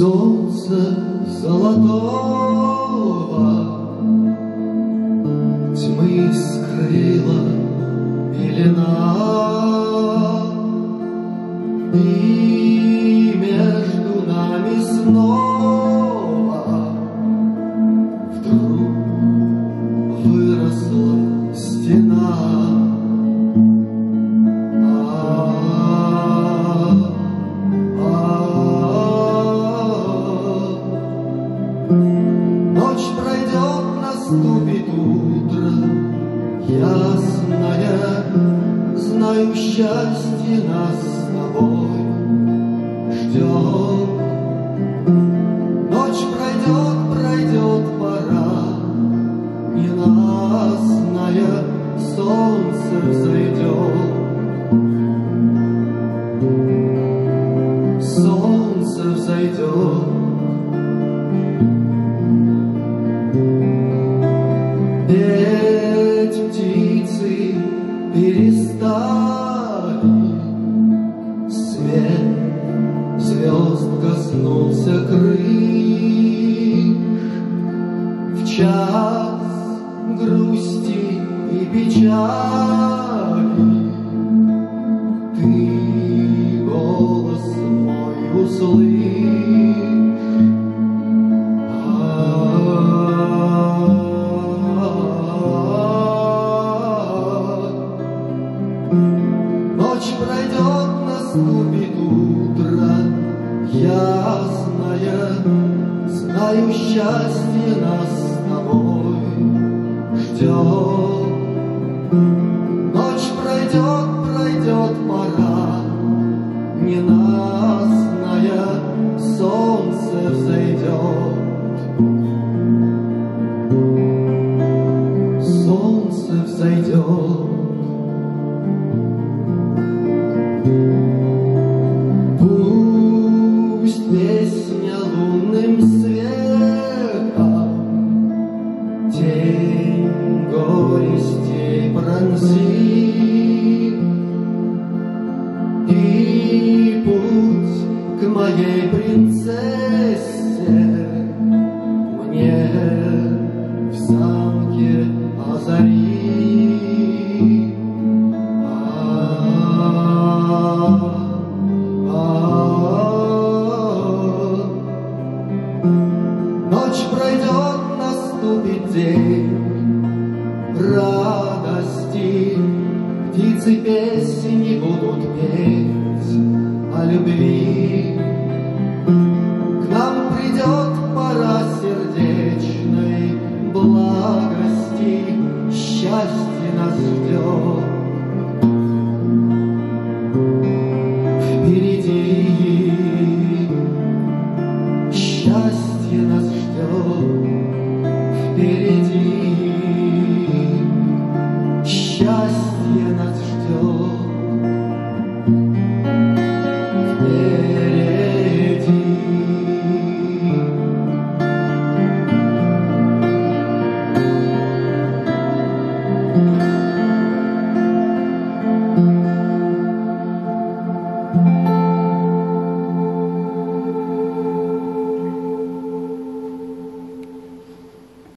Солнце золотого. Ночь пройдет, наступит утро, Ясное, знаю, счастье нас с тобой ждет. Ночь пройдет, пройдет пора, Ненастная, солнце взойдет. Солнце взойдет. час грусти и печали Ты голос мой услышь. Ночь пройдет, наступит утро Ясное, знаю, счастье нас ночь пройдет, пройдет пора, ненастная солнце взойдет. Солнце взойдет. А, а, а, Ночь пройдет, наступит день радости, Птицы песни будут петь о любви. нас ждет. Впереди счастье нас ждет. Впереди счастье.